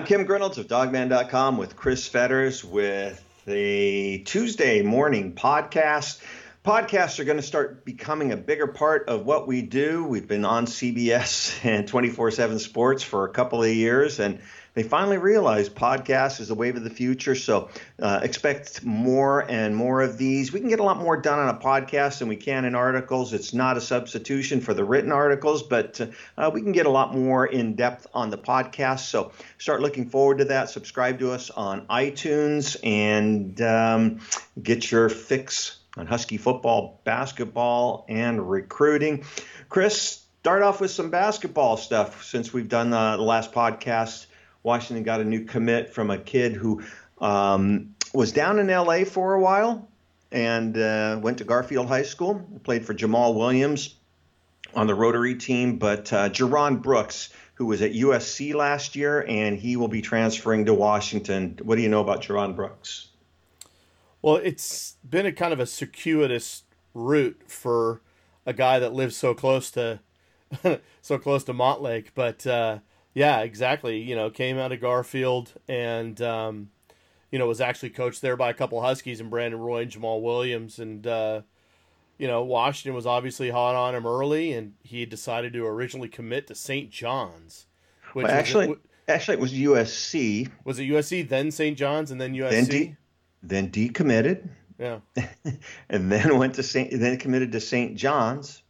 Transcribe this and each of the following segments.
I'm Kim Grinolds of dawgman.com with Chris Fetters with the Tuesday morning podcast. Podcasts are going to start becoming a bigger part of what we do. We've been on CBS and 24 7 Sports for a couple of years, and they finally realized podcasts is the wave of the future. So uh, expect more and more of these. We can get a lot more done on a podcast than we can in articles. It's not a substitution for the written articles, but uh, we can get a lot more in depth on the podcast. So start looking forward to that. Subscribe to us on iTunes and um, get your fix on Husky football, basketball, and recruiting. Chris, start off with some basketball stuff since we've done the last podcast. Washington got a new commit from a kid who um, was down in LA for a while and uh, went to Garfield High School, played for Jamal Williams on the Rotary team, but uh, J'Raan Brooks, who was at USC last year, and he will be transferring to Washington. What do you know about J'Raan Brooks? Well, it's been a kind of a circuitous route for a guy that lives so close to so close to Montlake, but uh, yeah, exactly. You know, came out of Garfield and um, you know was actually coached there by a couple Huskies and Brandon Roy and Jamal Williams, and uh, you know Washington was obviously hot on him early, and he decided to originally commit to St. John's. Which well, actually, was, actually, it was USC. Was it USC then St. John's and then USC? Then, de- then decommitted. Yeah. and then went to St. Then committed to St. John's.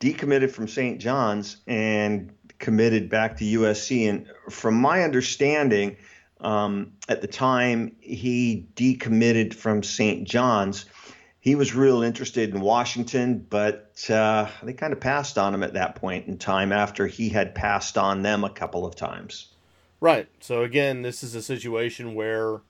Decommitted from St. John's and committed back to USC. And from my understanding, um, at the time he decommitted from St. John's, he was real interested in Washington, but uh, they kind of passed on him at that point in time after he had passed on them a couple of times. Right. So again, this is a situation where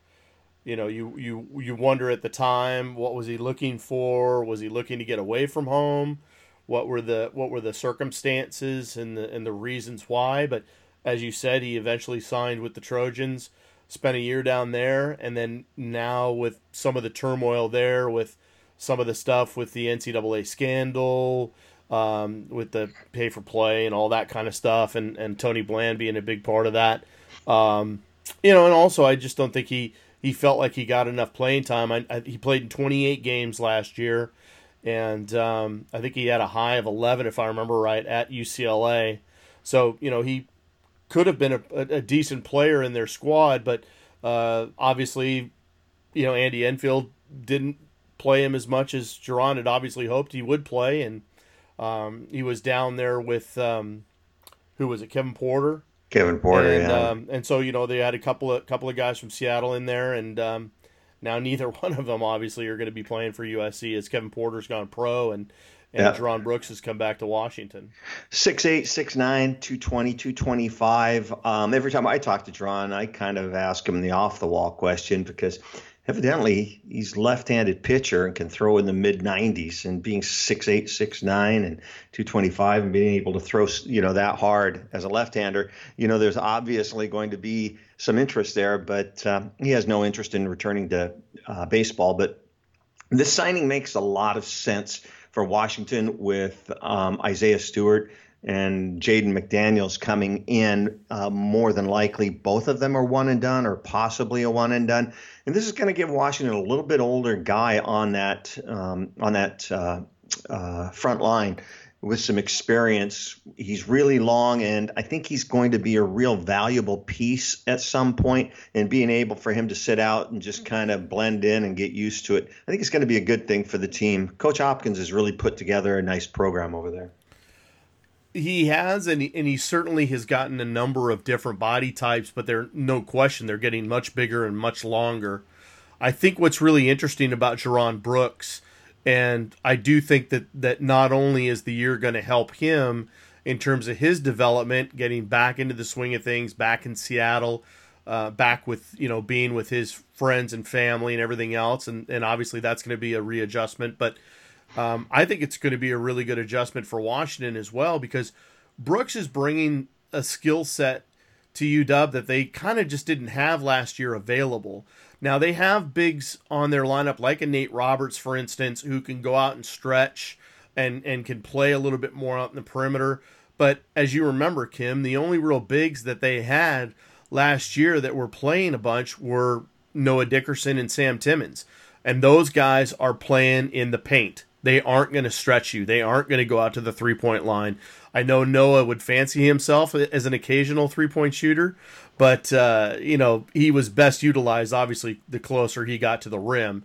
you know you you you wonder at the time what was he looking for? Was he looking to get away from home? What were the what were the circumstances and the and the reasons why. But as you said, he eventually signed with the Trojans, spent a year down there, and then now with some of the turmoil there, with some of the stuff with the NCAA scandal, um, with the pay for play and all that kind of stuff, and and Tony Bland being a big part of that. Um, you know, and also I just don't think he he felt like he got enough playing time. I, I, he played in 28 games last year and um, I think he had a high of 11, if I remember right, at UCLA. So you know he could have been a, a decent player in their squad, but uh, obviously, you know Andy Enfield didn't play him as much as J'Raan had obviously hoped he would play, and um, he was down there with um, who was it, Kevin Porter. Kevin Porter, and, yeah. Um, and so you know they had a couple of couple of guys from Seattle in there, and um, now, neither one of them obviously are going to be playing for USC as Kevin Porter's gone pro and and yeah. J'Raan Brooks has come back to Washington. 6'8", 6'9", 220, 225. Um, every time I talk to J'Raan, I kind of ask him the off-the-wall question because evidently he's left-handed pitcher and can throw in the mid 90s and being 6'8 6'9 and 225 and being able to throw you know that hard as a left-hander you know there's obviously going to be some interest there but um, he has no interest in returning to uh, baseball. But this signing makes a lot of sense for Washington with um, Isaiah Stewart and Jaden McDaniels coming in, uh, more than likely both of them are one and done, or possibly a one and done. And this is going to give Washington a little bit older guy on that um, on that uh, uh, front line with some experience. He's really long, and I think he's going to be a real valuable piece at some point. And being able for him to sit out and just kind of blend in and get used to it, I think it's going to be a good thing for the team. Coach Hopkins has really put together a nice program over there. He has, and he, and he certainly has gotten a number of different body types, but they're no question they're getting much bigger and much longer. I think what's really interesting about J'Raan Brooks, and I do think that that not only is the year going to help him in terms of his development, getting back into the swing of things, back in Seattle, uh, back with you know being with his friends and family and everything else, and and obviously that's going to be a readjustment, but um, I think it's going to be a really good adjustment for Washington as well because Brooks is bringing a skill set to UW that they kind of just didn't have last year available. Now they have bigs on their lineup like a Nate Roberts, for instance, who can go out and stretch and and can play a little bit more out in the perimeter. But as you remember, Kim, the only real bigs that they had last year that were playing a bunch were Noah Dickerson and Sam Timmins. And those guys are playing in the paint. They aren't going to stretch you. They aren't going to go out to the three point line. I know Noah would fancy himself as an occasional three point shooter, but uh, you know he was best utilized obviously the closer he got to the rim.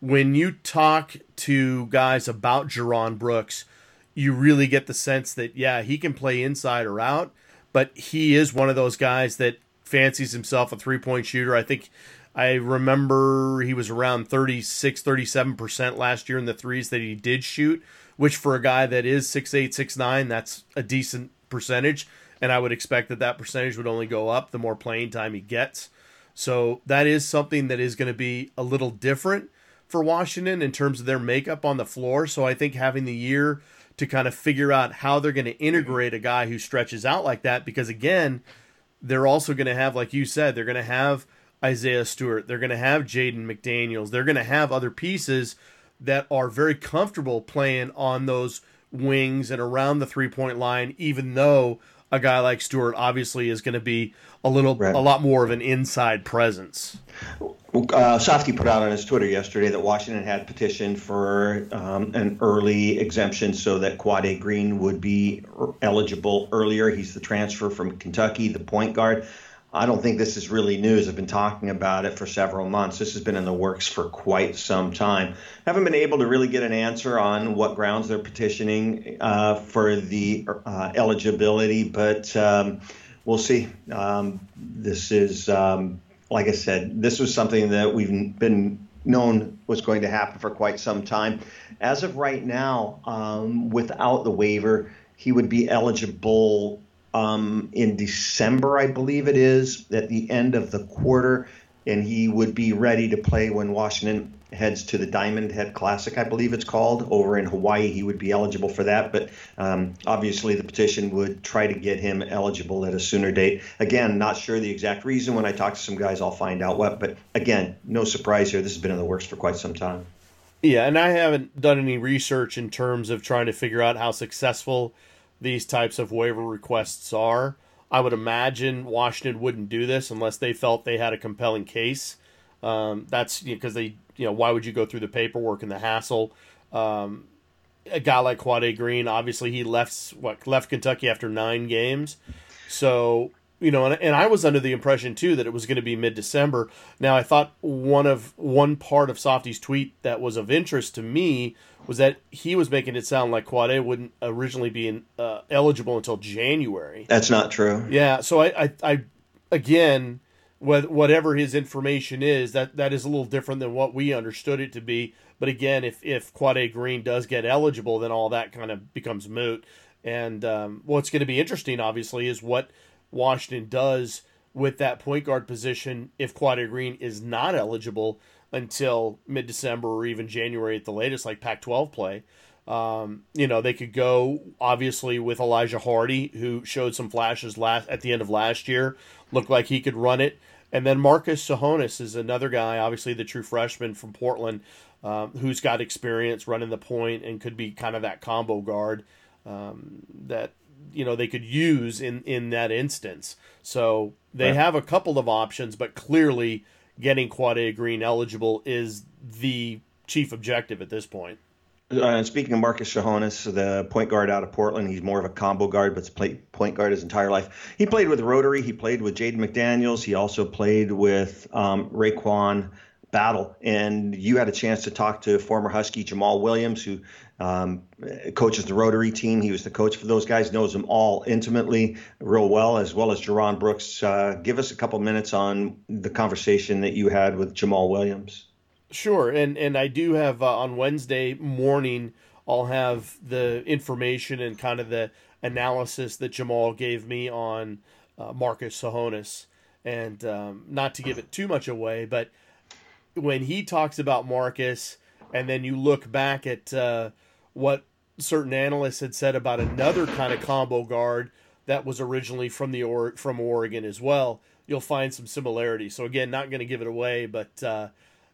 When you talk to guys about J'Raan Brooks, you really get the sense that yeah he can play inside or out, but he is one of those guys that fancies himself a three point shooter. I think I remember he was around 36, 37% last year in the threes that he did shoot, which for a guy that is 6'8, 6'9, that's a decent percentage. And I would expect that that percentage would only go up the more playing time he gets. So that is something that is going to be a little different for Washington in terms of their makeup on the floor. So I think having the year to kind of figure out how they're going to integrate a guy who stretches out like that, because again, they're also going to have, like you said, they're going to have Isaiah Stewart. They're going to have Jaden McDaniels. They're going to have other pieces that are very comfortable playing on those wings and around the three point line, even though a guy like Stewart obviously is going to be a little, right. a lot more of an inside presence. Uh, Sofsky put out on his Twitter yesterday that Washington had petitioned for um, an early exemption so that Quade Green would be eligible earlier. He's the transfer from Kentucky, the point guard. I don't think this is really news. I've been talking about it for several months. This has been in the works for quite some time. Haven't been able to really get an answer on what grounds they're petitioning uh, for the uh, eligibility, but um, we'll see. Um, this is, um, like I said, this was something that we've been known was going to happen for quite some time. As of right now, um, without the waiver, he would be eligible um, in December, I believe it is, at the end of the quarter, and he would be ready to play when Washington heads to the Diamond Head Classic, I believe it's called, over in Hawaii. He would be eligible for that, but um, obviously the petition would try to get him eligible at a sooner date. Again, not sure the exact reason. When I talk to some guys, I'll find out what, but again, no surprise here. This has been in the works for quite some time. Yeah, and I haven't done any research in terms of trying to figure out how successful these types of waiver requests are. I would imagine Washington wouldn't do this unless they felt they had a compelling case. Um, that's because you know, they, you know, why would you go through the paperwork and the hassle? Um, a guy like Quade Green, obviously, he left what left Kentucky after nine games, so you know, and, and I was under the impression too that it was going to be mid December. Now, I thought one of one part of Softy's tweet that was of interest to me was that he was making it sound like Quade wouldn't originally be in, uh, eligible until January. That's not true. Yeah, so I, I, I again, whatever his information is, that that is a little different than what we understood it to be. But again, if if Quade Green does get eligible, then all that kind of becomes moot. And um, what's going to be interesting, obviously, is what Washington does with that point guard position if Quade Green is not eligible until mid December or even January at the latest, like Pac 12 play. Um, you know, they could go obviously with Elijah Hardy, who showed some flashes last at the end of last year, looked like he could run it. And then Marcus Tsohonis is another guy, obviously the true freshman from Portland, um, who's got experience running the point and could be kind of that combo guard um, that you know they could use in in that instance. So they right. have a couple of options, but clearly getting Quade Green eligible is the chief objective at this point. Uh, and speaking of Marcus Tsohonis, the point guard out of Portland, he's more of a combo guard, but played point guard his entire life. He played with Rotary. He played with Jaden McDaniels. He also played with um, RaeQuan Battle. And you had a chance to talk to former Husky Jamal Williams, who um, coaches the Rotary team. He was the coach for those guys, knows them all intimately, real well, as well as Jerron Brooks. Uh, give us a couple minutes on the conversation that you had with Jamal Williams. Sure, and and I do have uh, on Wednesday morning. I'll have the information and kind of the analysis that Jamal gave me on uh, Marcus Tsohonis, and um, not to give it too much away, but when he talks about Marcus, and then you look back at uh, what certain analysts had said about another kind of combo guard that was originally from the or- from Oregon as well, you'll find some similarities. So again, not going to give it away, but uh,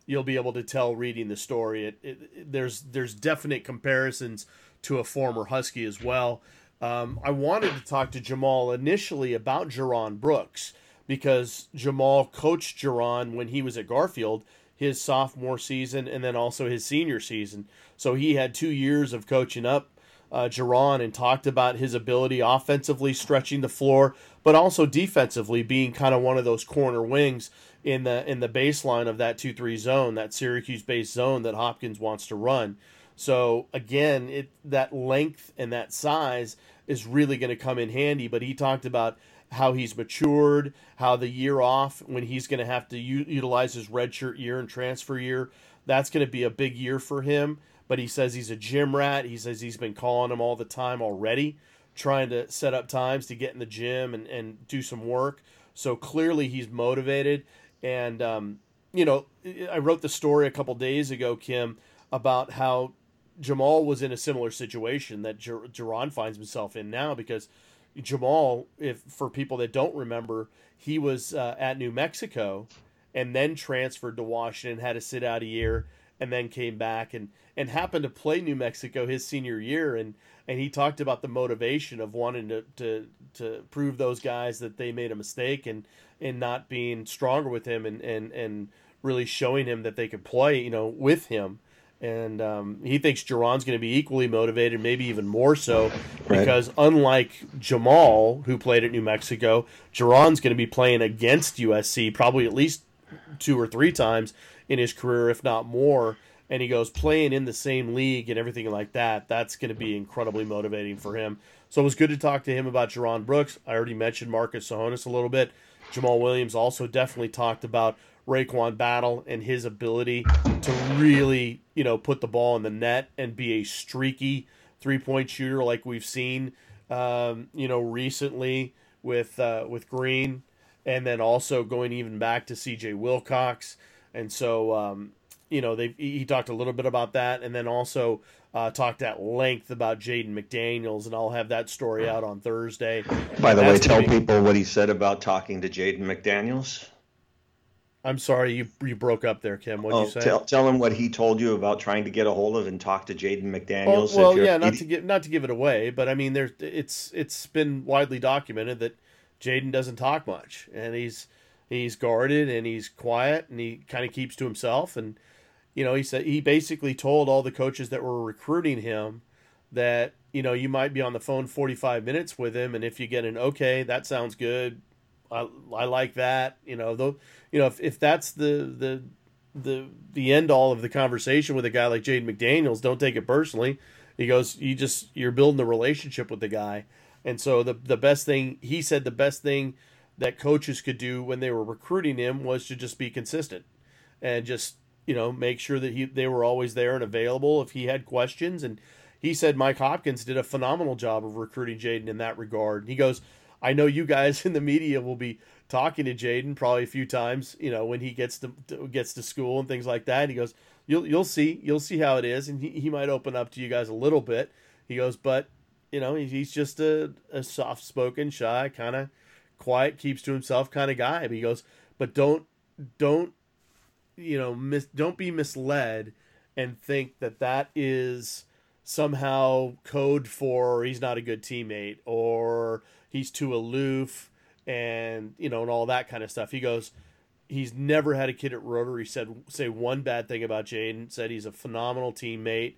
you'll be able to tell reading the story. It, it, it, there's there's definite comparisons to a former Husky as well. Um, I wanted to talk to Jamal initially about J'Raan Brooks because Jamal coached J'Raan when he was at Garfield his sophomore season and then also his senior season. So he had two years of coaching up uh, J'Raan and talked about his ability offensively stretching the floor, but also defensively being kind of one of those corner wings in the in the baseline of that two three zone, that Syracuse based zone that Hopkins wants to run. So again, it that length and that size is really going to come in handy. But he talked about how he's matured, how the year off when he's going to have to u- utilize his redshirt year and transfer year, that's going to be a big year for him. But he says he's a gym rat. He says he's been calling him all the time already, trying to set up times to get in the gym and, and do some work. So clearly he's motivated. And, um, you know, I wrote the story a couple days ago, Kim, about how Jamal was in a similar situation that Ger- J'Raan finds himself in now because – Jamal, if for people that don't remember, he was uh, at New Mexico and then transferred to Washington, had to sit out a year, and then came back and and happened to play New Mexico his senior year. And and he talked about the motivation of wanting to to to prove those guys that they made a mistake and and not being stronger with him and and and really showing him that they could play you know with him and um, he thinks J'Raan's going to be equally motivated, maybe even more so, right. because unlike Jamal, who played at New Mexico, J'Raan's going to be playing against USC probably at least two or three times in his career, if not more. And he goes playing in the same league and everything like that. That's going to be incredibly motivating for him. So it was good to talk to him about J'Raan Brooks. I already mentioned Marcus Tsohonis a little bit. Jamal Williams also definitely talked about RaeQuan Battle and his ability to really, you know, put the ball in the net and be a streaky three point shooter like we've seen, um, you know, recently with uh, with Green, and then also going even back to C.J. Wilcox, and so um, you know they he talked a little bit about that, and then also. Uh, talked at length about Jaden McDaniels, and I'll have that story out on Thursday. By the way, tell people what he said about talking to Jaden McDaniels. I'm sorry, you you broke up there, Kim. What did oh, you say? Tell, tell him what he told you about trying to get a hold of and talk to Jaden oh, McDaniels. well, yeah, not to give not to give it away, but I mean, there's it's it's been widely documented that Jaden doesn't talk much, and he's he's guarded and he's quiet and he kind of keeps to himself. And you know, he said he basically told all the coaches that were recruiting him that you know you might be on the phone 45 minutes with him, and if you get an okay, that sounds good. I, I like that. You know, though you know, if, if that's the the the the end all of the conversation with a guy like Jaden McDaniels, don't take it personally. He goes, you just you're building the relationship with the guy, and so the the best thing he said the best thing that coaches could do when they were recruiting him was to just be consistent and just you know make sure that he they were always there and available if he had questions. And he said Mike Hopkins did a phenomenal job of recruiting Jaden in that regard. And he goes, I know you guys in the media will be talking to Jaden probably a few times, you know, when he gets to, gets to school and things like that. And he goes, "You'll you'll see, you'll see how it is," and he, he might open up to you guys a little bit. He goes, but you know, he's just a, a soft spoken, shy, kind of quiet, keeps to himself kind of guy. But he goes, but don't don't you know mis- don't be misled and think that that is somehow code for he's not a good teammate or he's too aloof and you know and all that kind of stuff. He goes, he's never had a kid at Rotary said say one bad thing about Jaden. Said he's a phenomenal teammate.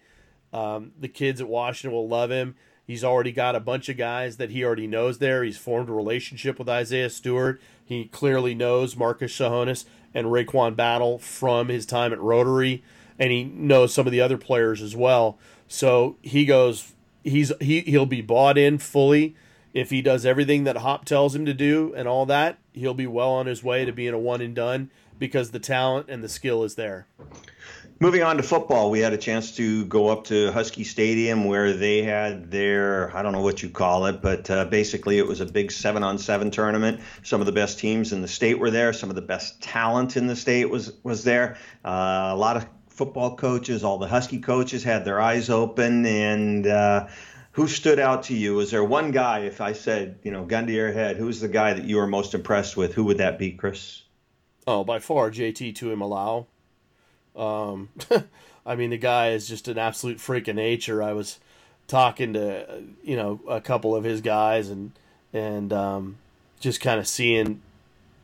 Um, the kids at Washington will love him. He's already got a bunch of guys that he already knows there. He's formed a relationship with Isaiah Stewart. He clearly knows Marcus Tsohonis and RaeQuan Battle from his time at Rotary, and he knows some of the other players as well. So he goes, he's he he'll be bought in fully if he does everything that Hop tells him to do and all that, he'll be well on his way to being a one and done because the talent and the skill is there. Moving on to football, we had a chance to go up to Husky Stadium where they had their, I don't know what you call it, but uh, basically it was a big seven on seven tournament. Some of the best teams in the state were there. Some of the best talent in the state was, was there. Uh, a lot of football coaches, all the Husky coaches had their eyes open and, uh, who stood out to you? Is there one guy, if I said, you know, gun to your head, who's the guy that you were most impressed with? Who would that be, Chris? Oh, by far, JT Tuimoloau. Um, I mean, the guy is just an absolute freak of nature. I was talking to, you know, a couple of his guys and, and, um, just kind of seeing,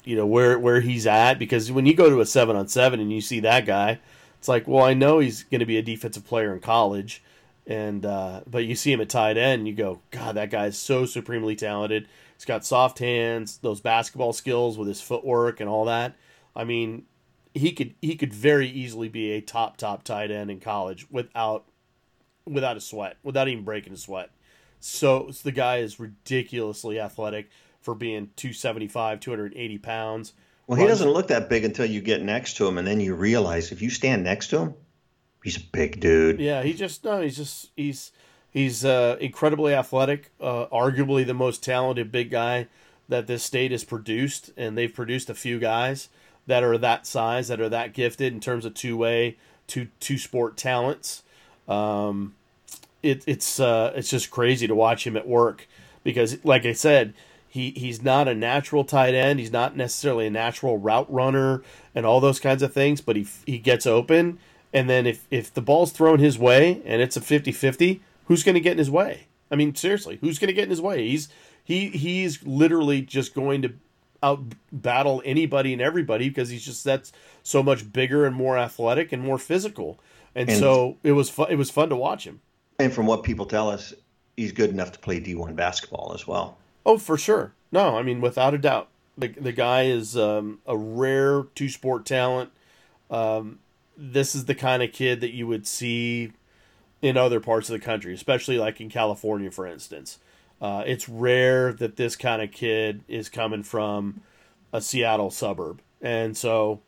you know where where he's at because when you go to a seven on seven and you see that guy, it's like, well, I know he's going to be a defensive player in college, and uh, but you see him at tight end, you go, God, that guy is so supremely talented. He's got soft hands, those basketball skills with his footwork and all that. I mean, he could he could very easily be a top top tight end in college without without a sweat, without even breaking a sweat. So, so the guy is ridiculously athletic for being 275, 280 pounds. Well, he doesn't look that big until you get next to him, and then you realize if you stand next to him, he's a big dude. Yeah, he just no, he's just he's he's uh, incredibly athletic, uh, arguably the most talented big guy that this state has produced, and they've produced a few guys that are that size, that are that gifted in terms of two way, two two sport talents. Um, it, it's uh, it's just crazy to watch him at work because, like I said, he he's not a natural tight end. He's not necessarily a natural route runner and all those kinds of things. But he he gets open, and then if if the ball's thrown his way and it's a 50-50, who's going to get in his way? I mean, seriously, who's going to get in his way? He's he he's literally just going to out battle anybody and everybody because he's just that's so much bigger and more athletic and more physical. And, and so it was fun. It was fun to watch him. And from what people tell us, he's good enough to play D1 basketball as well. Oh, for sure. No, I mean without a doubt, the the guy is um, a rare two sport talent. Um, this is the kind of kid that you would see in other parts of the country, especially like in California, for instance. Uh, it's rare that this kind of kid is coming from a Seattle suburb, and so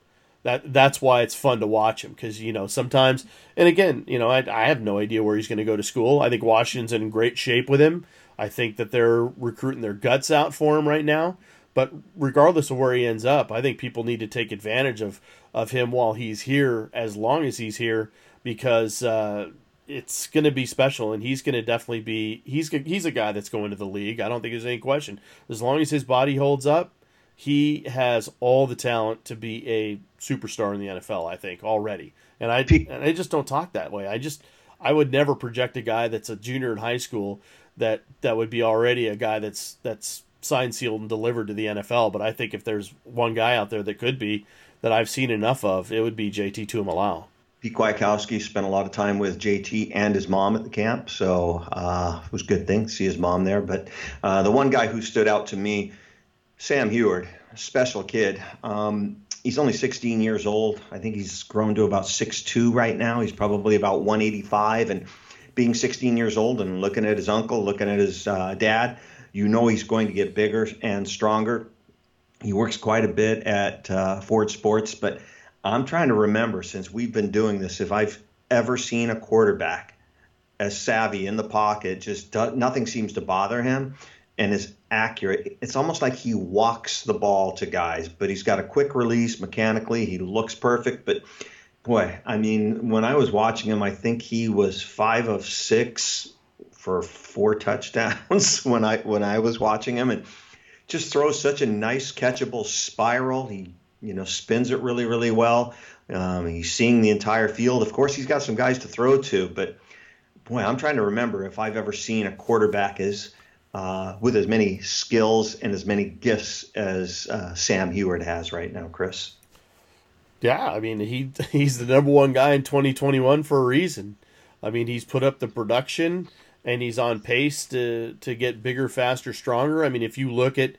that that's why it's fun to watch him because you know sometimes and again you know I, I have no idea where he's going to go to school. I think Washington's in great shape with him. I think that they're recruiting their guts out for him right now. But regardless of where he ends up, I think people need to take advantage of of him while he's here, as long as he's here, because uh, it's going to be special, and he's going to definitely be he's he's a guy that's going to the league. I don't think there's any question. As long as his body holds up, he has all the talent to be a superstar in the NFL. I think already, and I and I just don't talk that way. I just I would never project a guy that's a junior in high school that that would be already a guy that's that's signed, sealed, and delivered to the NFL. But I think if there's one guy out there that could be that I've seen enough of, it would be JT Tuimoloau. Pete Kwiatkowski spent a lot of time with JT and his mom at the camp, so uh, it was a good thing to see his mom there. But uh, the one guy who stood out to me, Sam Huard, special kid. Um, he's only 16 years old. I think he's grown to about 6'2 right now. He's probably about 185. And being 16 years old and looking at his uncle, looking at his uh, dad, you know he's going to get bigger and stronger. He works quite a bit at uh, Ford Sports, but I'm trying to remember since we've been doing this if I've ever seen a quarterback as savvy in the pocket, just do, nothing seems to bother him and is accurate. It's almost like he walks the ball to guys, but he's got a quick release mechanically. He looks perfect, but boy, I mean, when I was watching him, I think he was five of six for four touchdowns when I when I was watching him, and just throws such a nice catchable spiral. He you know spins it really really well. Um, he's seeing the entire field. Of course, he's got some guys to throw to, but boy, I'm trying to remember if I've ever seen a quarterback as uh, with as many skills and as many gifts as uh, Sam Huard has right now, Chris. Yeah, I mean he he's the number one guy in 2021 for a reason. I mean he's put up the production and he's on pace to to get bigger, faster, stronger. I mean if you look at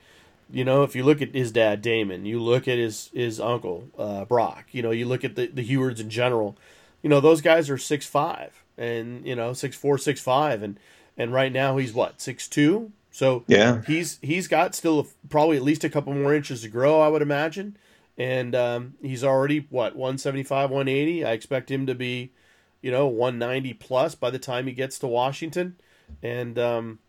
you know if you look at his dad Damon, you look at his his uncle uh, Brock, you know you look at the the Huards in general. You know those guys are six five and you know six four six five and and right now he's what six two. So yeah, he's he's got still probably at least a couple more inches to grow, I would imagine. And um, he's already what 175, 180. I expect him to be, you know, 190 plus by the time he gets to Washington. And um,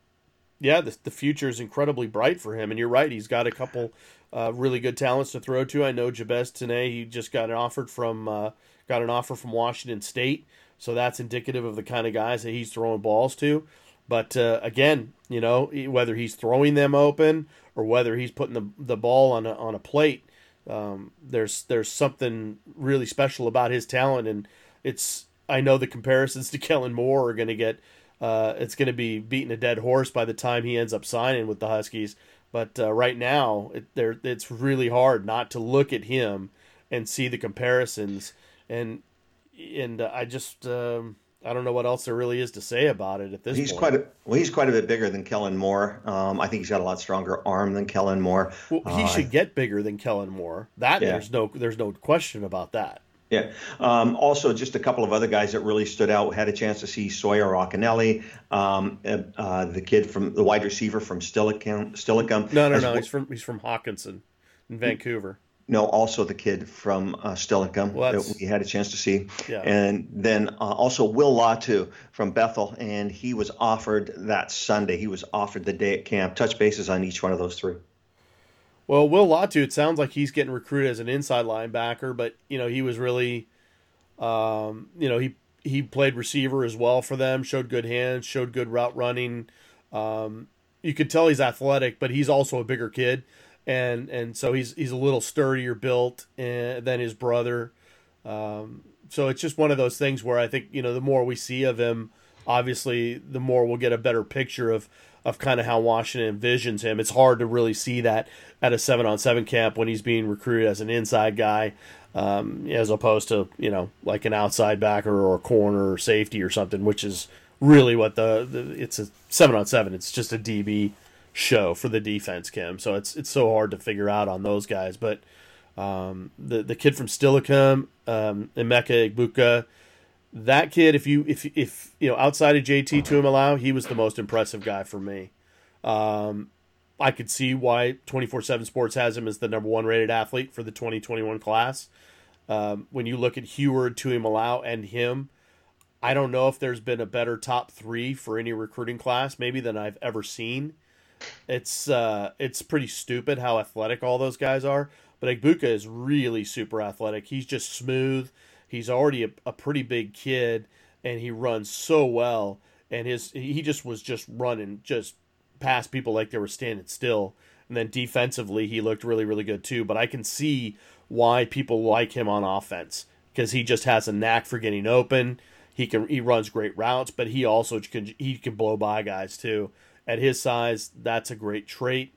yeah, the the future is incredibly bright for him. And you're right, he's got a couple uh, really good talents to throw to. I know Jabez Tinae, he just got an offer from uh, got an offer from Washington State, so that's indicative of the kind of guys that he's throwing balls to. But uh, again, you know, whether he's throwing them open or whether he's putting the, the ball on a, on a plate, um, there's there's something really special about his talent, and it's I know the comparisons to Kellen Moore are going to get uh, it's going to be beating a dead horse by the time he ends up signing with the Huskies. But uh, right now, it, there it's really hard not to look at him and see the comparisons. And and uh, I just um, I don't know what else there really is to say about it at this he's point. quite a, well, he's quite a bit bigger than Kellen Moore. Um, I think he's got a lot stronger arm than Kellen Moore. Well, he Uh, should get bigger than Kellen Moore. That Yeah. there's no there's no question about that. Yeah. Um, also, just a couple of other guys that really stood out. Had a chance to see Sawyer Racanelli, um, uh, the kid from the wide receiver from Steilacoom. Steilacoom. No, no, no. well- He's from he's from Hockinson in Vancouver. No, also the kid from uh, Steilacoom Well, that we had a chance to see. Yeah. And then uh, also Will Latu from Bethel, and he was offered that Sunday. He was offered the day at camp. Touch bases on each one of those three. Well, Will Latu, it sounds like he's getting recruited as an inside linebacker, but you know he was really, um, you know he he played receiver as well for them. Showed good hands, showed good route running. Um, you could tell he's athletic, but he's also a bigger kid, and and so he's he's a little sturdier built eh, than his brother. Um, so it's just one of those things where I think you know the more we see of him, obviously the more we'll get a better picture of of kind of how Washington envisions him. It's hard to really see that at a seven on seven camp when he's being recruited as an inside guy, um, as opposed to you know like an outside backer or a corner or safety or something, which is really what the, the it's a seven on seven. It's just a DB show for the defense, Kim. So it's it's so hard to figure out on those guys, but. Um, the the kid from Steilacoom, um, Emeka Egbuka, that kid, if you if if you know outside of JT Tuimoloau, he was the most impressive guy for me. Um, I could see why twenty four seven Sports has him as the number one rated athlete for the twenty twenty one class. Um, when you look at Huard, Tuimoloau, and him, I don't know if there's been a better top three for any recruiting class, maybe than I've ever seen. It's uh, it's pretty stupid how athletic all those guys are. But Egbuka is really super athletic. He's just smooth. He's already a, a pretty big kid, and he runs so well. And his he just was just running just past people like they were standing still. And then defensively, he looked really really good too. But I can see why people like him on offense because he just has a knack for getting open. He can he runs great routes, but he also can he can blow by guys too. At his size, that's a great trait.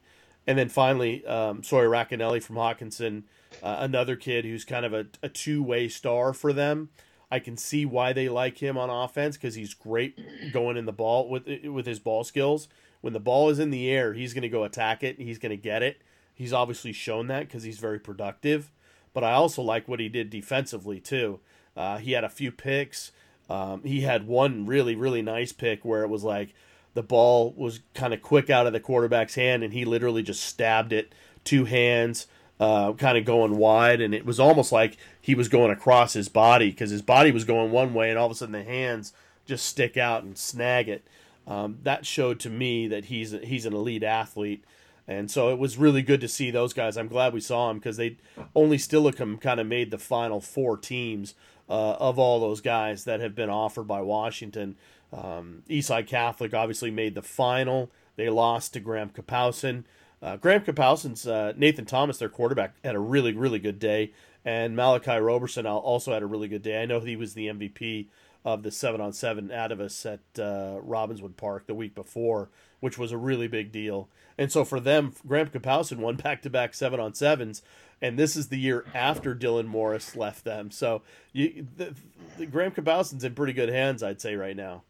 And then finally, um, Sawyer Racanelli from Hockinson, uh, another kid who's kind of a, a two way star for them. I can see why they like him on offense because he's great going in the ball with with his ball skills. When the ball is in the air, he's going to go attack it. He's going to get it. He's obviously shown that because he's very productive. But I also like what he did defensively too. Uh, he had a few picks. Um, he had one really really nice pick where it was like the ball was kind of quick out of the quarterback's hand, and he literally just stabbed it two hands, uh, kind of going wide, and it was almost like he was going across his body because his body was going one way, and all of a sudden the hands just stick out and snag it. Um, that showed to me that he's he's an elite athlete, and so it was really good to see those guys. I'm glad we saw him because they only Steilacoom kind of made the final four teams uh, of all those guys that have been offered by Washington. Um, Eastside Catholic obviously made the final. They lost to Graham Kapowson. Uh, Graham Kapowson's uh, Nathan Thomas, their quarterback, had a really, really good day. And Malachi Roberson also had a really good day. I know he was the MVP of the 7 on 7 Atavus at uh, Robinswood Park the week before, which was a really big deal. And so for them, Graham Kapowson won back to back 7 on 7s. And this is the year after Dylan Morris left them. So you, the, the Graham Kapowson's in pretty good hands, I'd say, right now.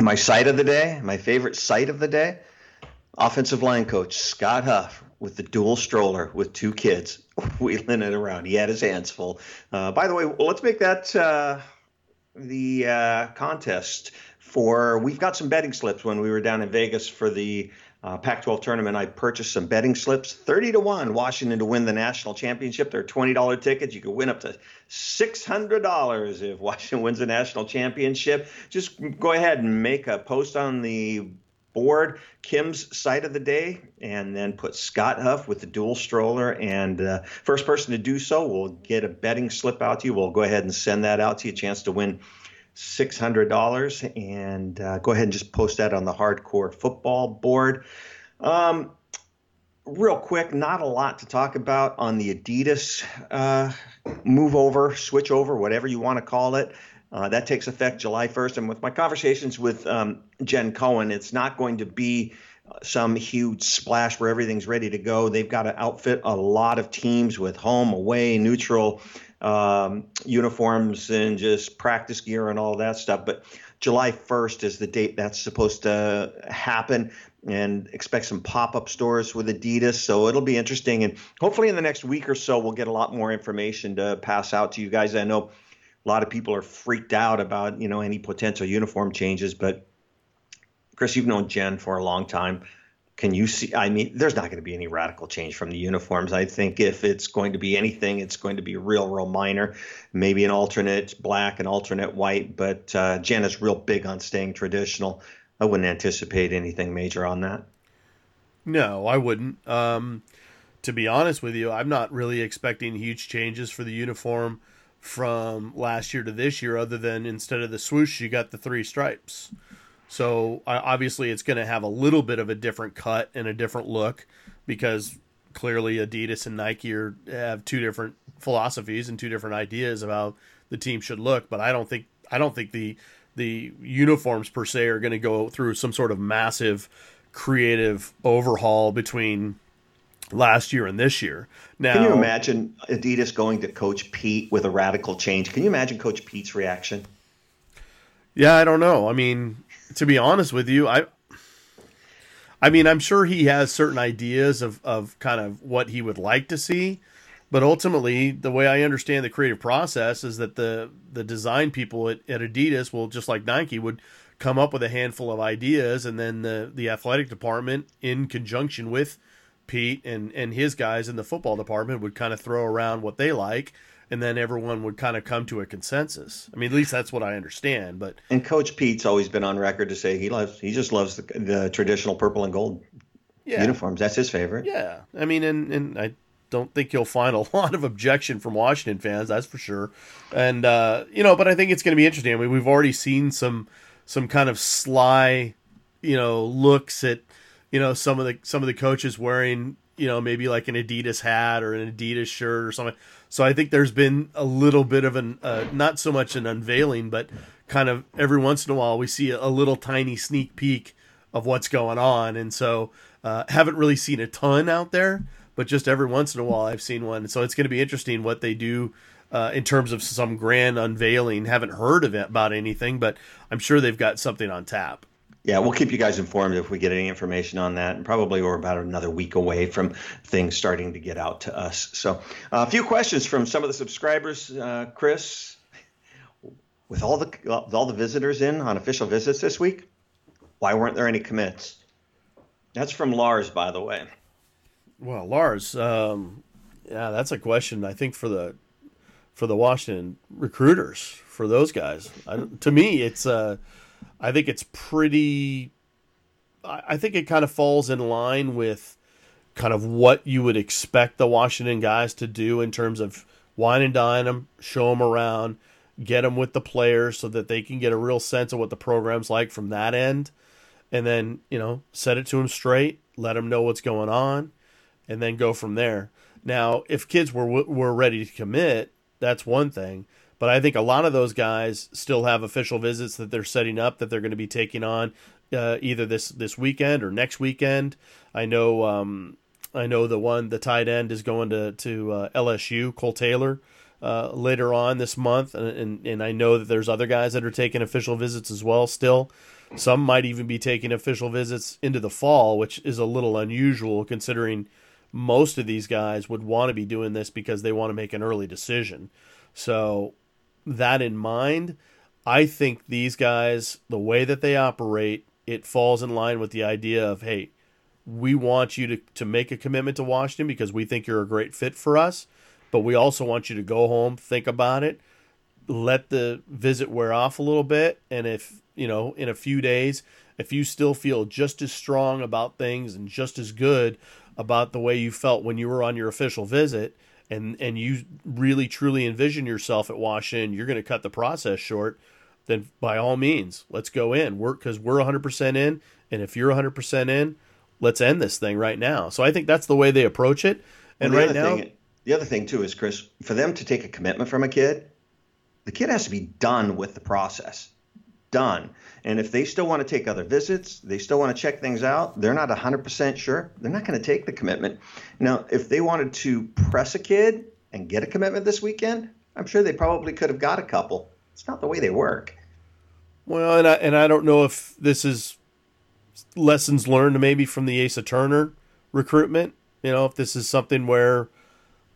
My sight of the day, my favorite sight of the day, offensive line coach Scott Huff with the dual stroller with two kids wheeling it around. He had his hands full. Uh, by the way, let's make that uh, the uh, contest for. We've got some betting slips when we were down in Vegas for the uh, Pac-12 tournament. I purchased some betting slips, thirty to one, Washington to win the national championship. They're twenty-dollar tickets. You could win up to six hundred dollars if Washington wins the national championship. Just go ahead and make a post on the board Kim's sight of the day and then put Scott Huff with the dual stroller. And uh, first person to do so will get a betting slip out to you. We'll go ahead and send that out to you, a chance to win $600. And uh, go ahead and just post that on the hardcore football board. Um, real quick, not a lot to talk about on the Adidas uh, move over, switch over, whatever you want to call it. Uh, that takes effect July 1st. And with my conversations with um, Jen Cohen, it's not going to be some huge splash where everything's ready to go. They've got to outfit a lot of teams with home, away, neutral um, uniforms and just practice gear and all that stuff. But July 1st is the date that's supposed to happen and expect some pop-up stores with Adidas. So it'll be interesting. And hopefully in the next week or so, we'll get a lot more information to pass out to you guys. I know a lot of people are freaked out about, you know, any potential uniform changes, but Chris, you've known Jen for a long time. Can you see? I mean, there's not going to be any radical change from the uniforms. I think if it's going to be anything, it's going to be real, real minor. Maybe an alternate black, an alternate white. But uh, Jen is real big on staying traditional. I wouldn't anticipate anything major on that. No, I wouldn't. Um, to be honest with you, I'm not really expecting huge changes for the uniform from last year to this year, other than instead of the swoosh, you got the three stripes. So obviously, it's going to have a little bit of a different cut and a different look because clearly Adidas and Nike are, have two different philosophies and two different ideas about the team should look. But I don't think I don't think the the uniforms per se are going to go through some sort of massive creative overhaul between last year and this year. Now, can you imagine Adidas going to Coach Pete with a radical change? Can you imagine Coach Pete's reaction? Yeah, I don't know. I mean, to be honest with you, I I mean, I'm sure he has certain ideas of, of kind of what he would like to see, but ultimately, the way I understand the creative process is that the the design people at, at Adidas will just like Nike would come up with a handful of ideas, and then the the athletic department, in conjunction with Pete and and his guys in the football department, would kind of throw around what they like, and then everyone would kind of come to a consensus. I mean, at least that's what I understand. But and Coach Pete's always been on record to say he loves he just loves the, the traditional purple and gold yeah. uniforms. That's his favorite. Yeah, I mean, and and I don't think you'll find a lot of objection from Washington fans. That's for sure. And uh, you know, but I think it's going to be interesting. I mean, we've already seen some some kind of sly, you know, looks at you know some of the some of the coaches wearing you know maybe like an Adidas hat or an Adidas shirt or something so I think there's been a little bit of an uh, not so much an unveiling, but kind of every once in a while we see a, little tiny sneak peek of what's going on, and so uh, haven't really seen a ton out there, but just every once in a while I've seen one. So it's going to be interesting what they do. Uh, in terms of some grand unveiling, haven't heard of it about anything, but I'm sure they've got something on tap. Yeah, we'll keep you guys informed if we get any information on that. And probably we're about another week away from things starting to get out to us. So, uh, a few questions from some of the subscribers. Uh, Chris, with all the with all the visitors in on official visits this week, why weren't there any commits? That's from Lars, by the way. Well, Lars, um, yeah, that's a question I think for the for the Washington recruiters for those guys. I, to me, it's. Uh, I think it's pretty. I think it kind of falls in line with kind of what you would expect the Washington guys to do in terms of wine and dine them, show them around, get them with the players so that they can get a real sense of what the program's like from that end, and then you know set it to them straight, let them know what's going on, and then go from there. Now, if kids were were ready to commit, that's one thing. But I think a lot of those guys still have official visits that they're setting up that they're going to be taking on uh, either this this weekend or next weekend. I know um, I know the one the tight end is going to to uh, LSU, Cole Taylor. Uh, later on this month, and, and, and I know that there's other guys that are taking official visits as well. Still, some might even be taking official visits into the fall, which is a little unusual considering most of these guys would want to be doing this because they want to make an early decision. So that in mind, I think these guys, the way that they operate, it falls in line with the idea of, hey, we want you to, to make a commitment to Washington because we think you're a great fit for us, but we also want you to go home, think about it, let the visit wear off a little bit, and if, you know, in a few days, if you still feel just as strong about things and just as good about the way you felt when you were on your official visit, and and you really truly envision yourself at Washington, you're going to cut the process short, then by all means, let's go in. We're because we're 100% in, and if you're 100% in, let's end this thing right now. So I think that's the way they approach it. And well, right now, thing, the other thing too is Chris, for them to take a commitment from a kid, the kid has to be done with the process. Done. And if they still want to take other visits, they still want to check things out, they're not 100% sure, they're not going to take the commitment. Now, if they wanted to press a kid and get a commitment this weekend, I'm sure they probably could have got a couple. It's not the way they work. Well, and I, and I don't know if this is lessons learned maybe from the Asa Turner recruitment. You know, if this is something where,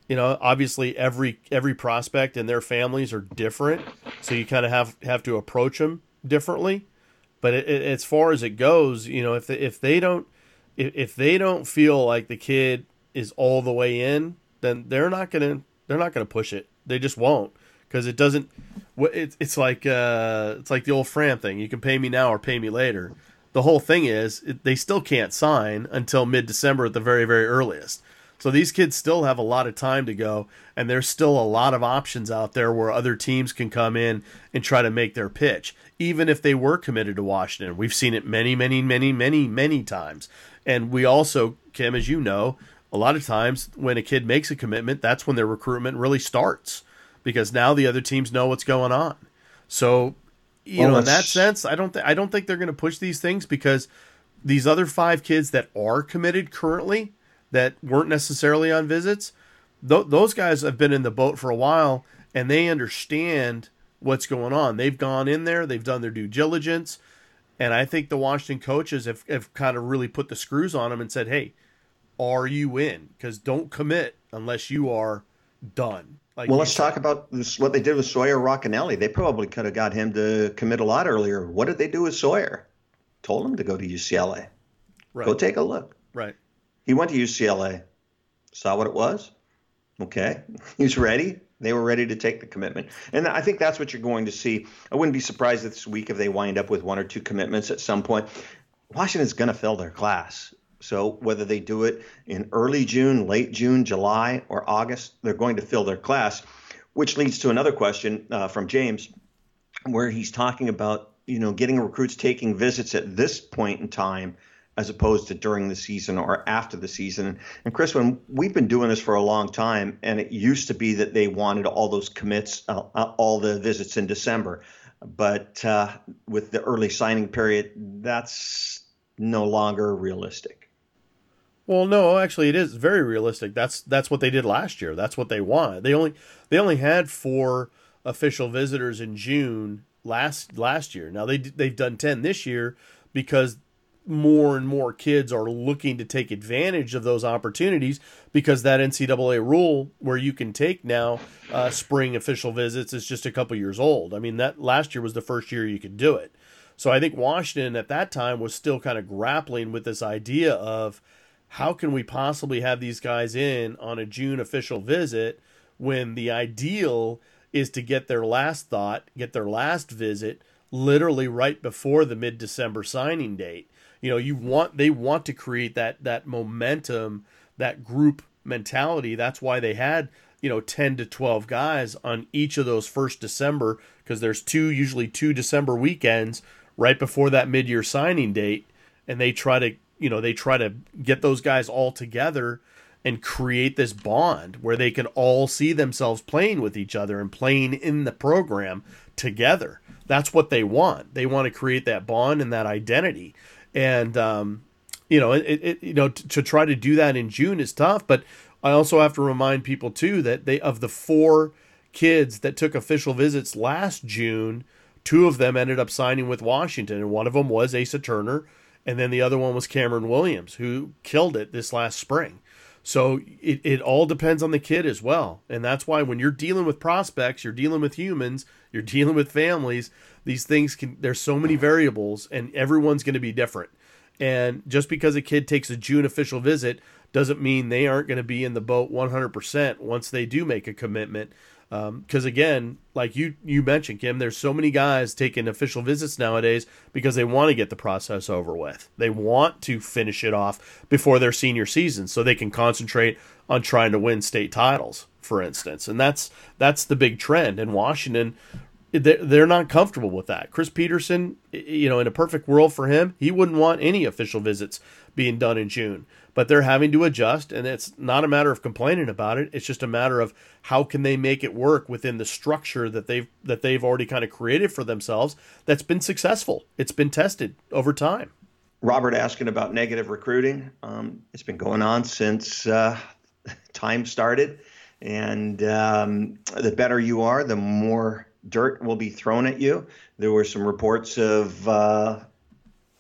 you know, obviously every every prospect and their families are different, so you kind of have have to approach them differently. But it, it, as far as it goes, you know, if they, if they don't if, if they don't feel like the kid is all the way in, then they're not gonna they're not gonna push it. They just won't because it doesn't. It's it's like uh, it's like the old Fram thing. You can pay me now or pay me later. The whole thing is it, they still can't sign until mid December at the very very earliest. So these kids still have a lot of time to go, and there's still a lot of options out there where other teams can come in and try to make their pitch, even if they were committed to Washington. We've seen it many, many, many, many, many times. And we also, Kim, as you know, a lot of times when a kid makes a commitment, that's when their recruitment really starts because now the other teams know what's going on. So, you well, know, in that sense, I don't th- I don't think they're going to push these things because these other five kids that are committed currently that weren't necessarily on visits, th- those guys have been in the boat for a while and they understand what's going on. They've gone in there, they've done their due diligence, and I think the Washington coaches have, have kind of really put the screws on them and said, hey, are you in? Because don't commit unless you are done. Like well, let's said. talk about this, what they did with Sawyer Racanelli. They probably could have got him to commit a lot earlier. What did they do with Sawyer? Told him to go to UCLA. Right. Go take a look. Right. He went to UCLA, saw what it was. Okay, he's ready. They were ready to take the commitment. And I think that's what you're going to see. I wouldn't be surprised this week if they wind up with one or two commitments at some point. Washington's going to fill their class. So whether they do it in early June, late June, July, or August, they're going to fill their class, which leads to another question uh, from James, where he's talking about you know getting recruits taking visits at this point in time as opposed to during the season or after the season. And Chris, when we've been doing this for a long time, and it used to be that they wanted all those commits, uh, uh, all the visits in December, but uh, with the early signing period, that's no longer realistic. Well, no, actually, it is very realistic. That's that's what they did last year. That's what they want. They only they only had four official visitors in June last last year. Now they they've done ten this year because more and more kids are looking to take advantage of those opportunities because that NCAA rule where you can take now uh, spring official visits is just a couple years old. I mean, that last year was the first year you could do it. So I think Washington at that time was still kind of grappling with this idea of how can we possibly have these guys in on a June official visit when the ideal is to get their last thought, get their last visit literally right before the mid December signing date you know you want they want to create that that momentum that group mentality. That's why they had you know 10 to 12 guys on each of those first december because there's two usually two december weekends right before that mid-year signing date and they try to you know they try to get those guys all together and create this bond where they can all see themselves playing with each other and playing in the program together. That's what they want. They want to create that bond and that identity and um, you know, it, it you know to, to try to do that in June is tough. But I also have to remind people too that they of the four kids that took official visits last June, two of them ended up signing with Washington, and one of them was Asa Turner, and then the other one was Cameron Williams, who killed it this last spring. So it, it all depends on the kid as well. And that's why when you're dealing with prospects, you're dealing with humans, you're dealing with families, these things can there's so many variables and everyone's going to be different. And just because a kid takes a June official visit doesn't mean they aren't going to be in the boat 100% once they do make a commitment because um, again, like you you mentioned, Kim, there's so many guys taking official visits nowadays because they want to get the process over with. They want to finish it off before their senior season, so they can concentrate on trying to win state titles, for instance. And that's that's the big trend. in Washington they're not comfortable with that. Chris Petersen, you know, in a perfect world for him, he wouldn't want any official visits being done in June. But they're having to adjust, and it's not a matter of complaining about it. It's just a matter of how can they make it work within the structure that they've that they've already kind of created for themselves. That's been successful. It's been tested over time. Robert asking about negative recruiting. Um, it's been going on since uh, time started, and um, the better you are, the more dirt will be thrown at you. There were some reports of uh,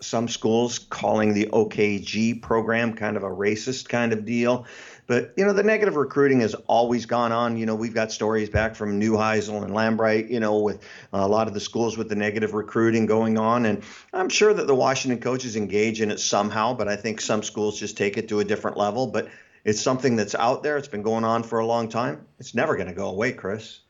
some schools calling the OKG program kind of a racist kind of deal. But you know, the negative recruiting has always gone on. You know, we've got stories back from Neuheisel and Lambright. You know, with a lot of the schools with the negative recruiting going on, and I'm sure that the Washington coaches engage in it somehow. But I think some schools just take it to a different level. But it's something that's out there. It's been going on for a long time. It's never going to go away, Chris.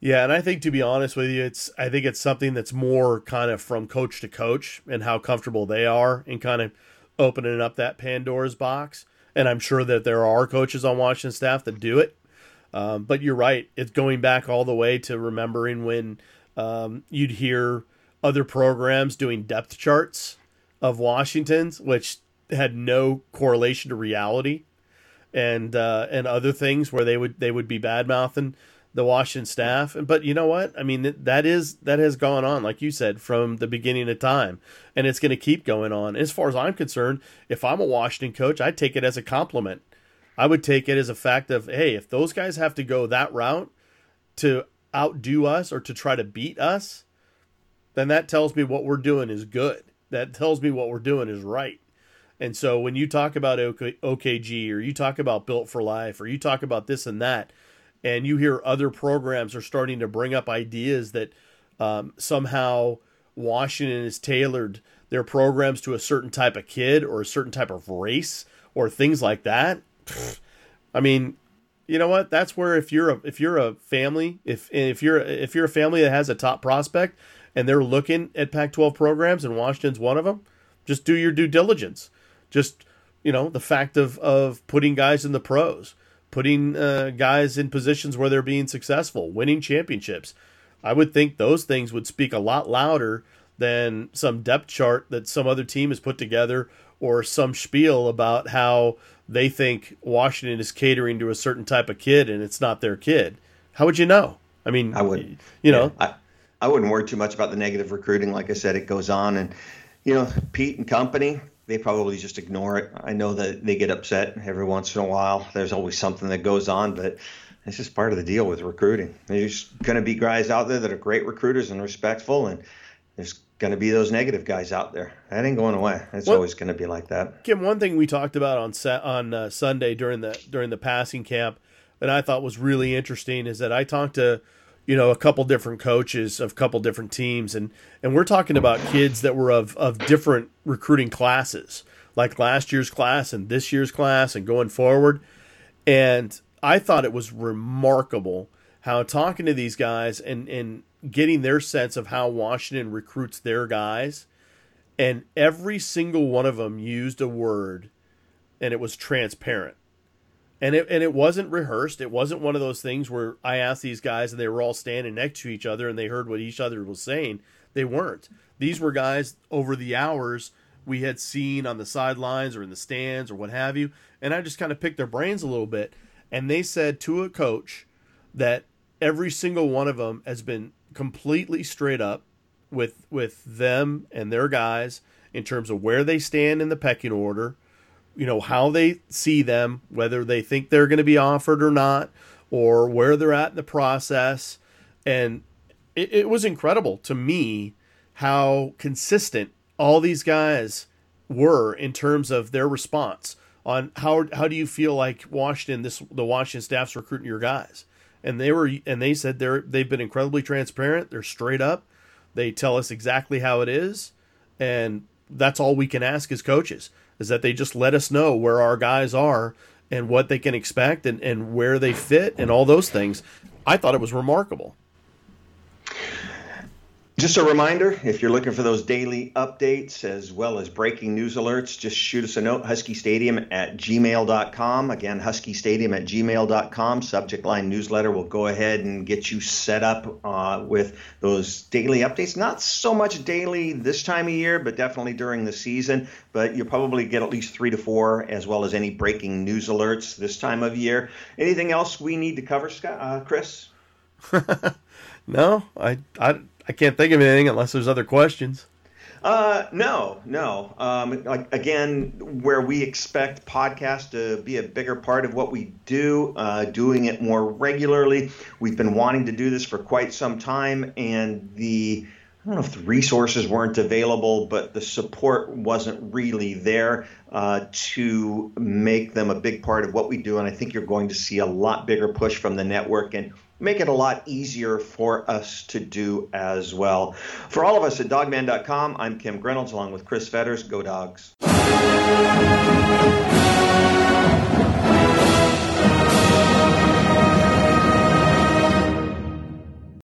Yeah, and I think to be honest with you, it's I think it's something that's more kind of from coach to coach and how comfortable they are in kind of opening up that Pandora's box. And I'm sure that there are coaches on Washington staff that do it. Um, but you're right; it's going back all the way to remembering when um, you'd hear other programs doing depth charts of Washington's, which had no correlation to reality, and uh, and other things where they would they would be bad mouthing the Washington staff. But you know what? I mean, that is that has gone on, like you said, from the beginning of time, and it's going to keep going on. As far as I'm concerned, if I'm a Washington coach, I'd take it as a compliment. I would take it as a fact of, hey, if those guys have to go that route to outdo us or to try to beat us, then that tells me what we're doing is good. That tells me what we're doing is right. And so when you talk about OKG or you talk about Built for Life or you talk about this and that, and you hear other programs are starting to bring up ideas that um, somehow Washington has tailored their programs to a certain type of kid or a certain type of race or things like that. I mean, you know what? That's where if you're a if you're a family, if if you're if you're a family that has a top prospect and they're looking at Pac-12 programs and Washington's one of them, just do your due diligence. Just you know the fact of of putting guys in the pros putting uh, guys in positions where they're being successful, winning championships. I would think those things would speak a lot louder than some depth chart that some other team has put together or some spiel about how they think Washington is catering to a certain type of kid and it's not their kid. How would you know? I mean, I would, you know, yeah, I, I wouldn't worry too much about the negative recruiting. Like I said, it goes on and, you know, Pete and company, they probably just ignore it. I know that they get upset every once in a while. There's always something that goes on, but it's just part of the deal with recruiting. There's going to be guys out there that are great recruiters and respectful, and there's going to be those negative guys out there. That ain't going away. It's well, always going to be like that. Kim, one thing we talked about on set, on uh, Sunday during the during the passing camp that I thought was really interesting is that I talked to you know a couple different coaches of a couple different teams. And and we're talking about kids that were of of different recruiting classes like last year's class and this year's class and going forward. And I thought it was remarkable how talking to these guys and and getting their sense of how Washington recruits their guys and every single one of them used a word and it was transparent and it and it wasn't rehearsed. It wasn't one of those things where I asked these guys and they were all standing next to each other and they heard what each other was saying. They weren't. These were guys over the hours we had seen on the sidelines or in the stands or what have you. And I just kind of picked their brains a little bit. And they said to a coach that every single one of them has been completely straight up with with them and their guys in terms of where they stand in the pecking order you know how they see them, whether they think they're going to be offered or not, or where they're at in the process. And it, it was incredible to me how consistent all these guys were in terms of their response on how how do you feel like Washington this the Washington staff's recruiting your guys? And they were and they said they're they've been incredibly transparent. They're straight up. They tell us exactly how it is. And that's all we can ask as coaches is that they just let us know where our guys are and what they can expect and, and where they fit and all those things. I thought it was remarkable. Just a reminder if you're looking for those daily updates as well as breaking news alerts, just shoot us a note, huskystadium at gmail.com. Again, huskystadium at gmail.com. Subject line newsletter will go ahead and get you set up uh, with those daily updates. Not so much daily this time of year, but definitely during the season. But you'll probably get at least three to four, as well as any breaking news alerts this time of year. Anything else we need to cover, Scott, uh, Chris? no, I, I I can't think of anything unless there's other questions. Uh, no, no. Um, like again, where we expect podcasts to be a bigger part of what we do, uh, doing it more regularly. We've been wanting to do this for quite some time, and the I don't know if the resources weren't available, but the support wasn't really there uh, to make them a big part of what we do. And I think you're going to see a lot bigger push from the network. And make it a lot easier for us to do as well. For all of us at dawgman.com, I'm Kim Reynolds along with Chris Fetters. Go Dogs.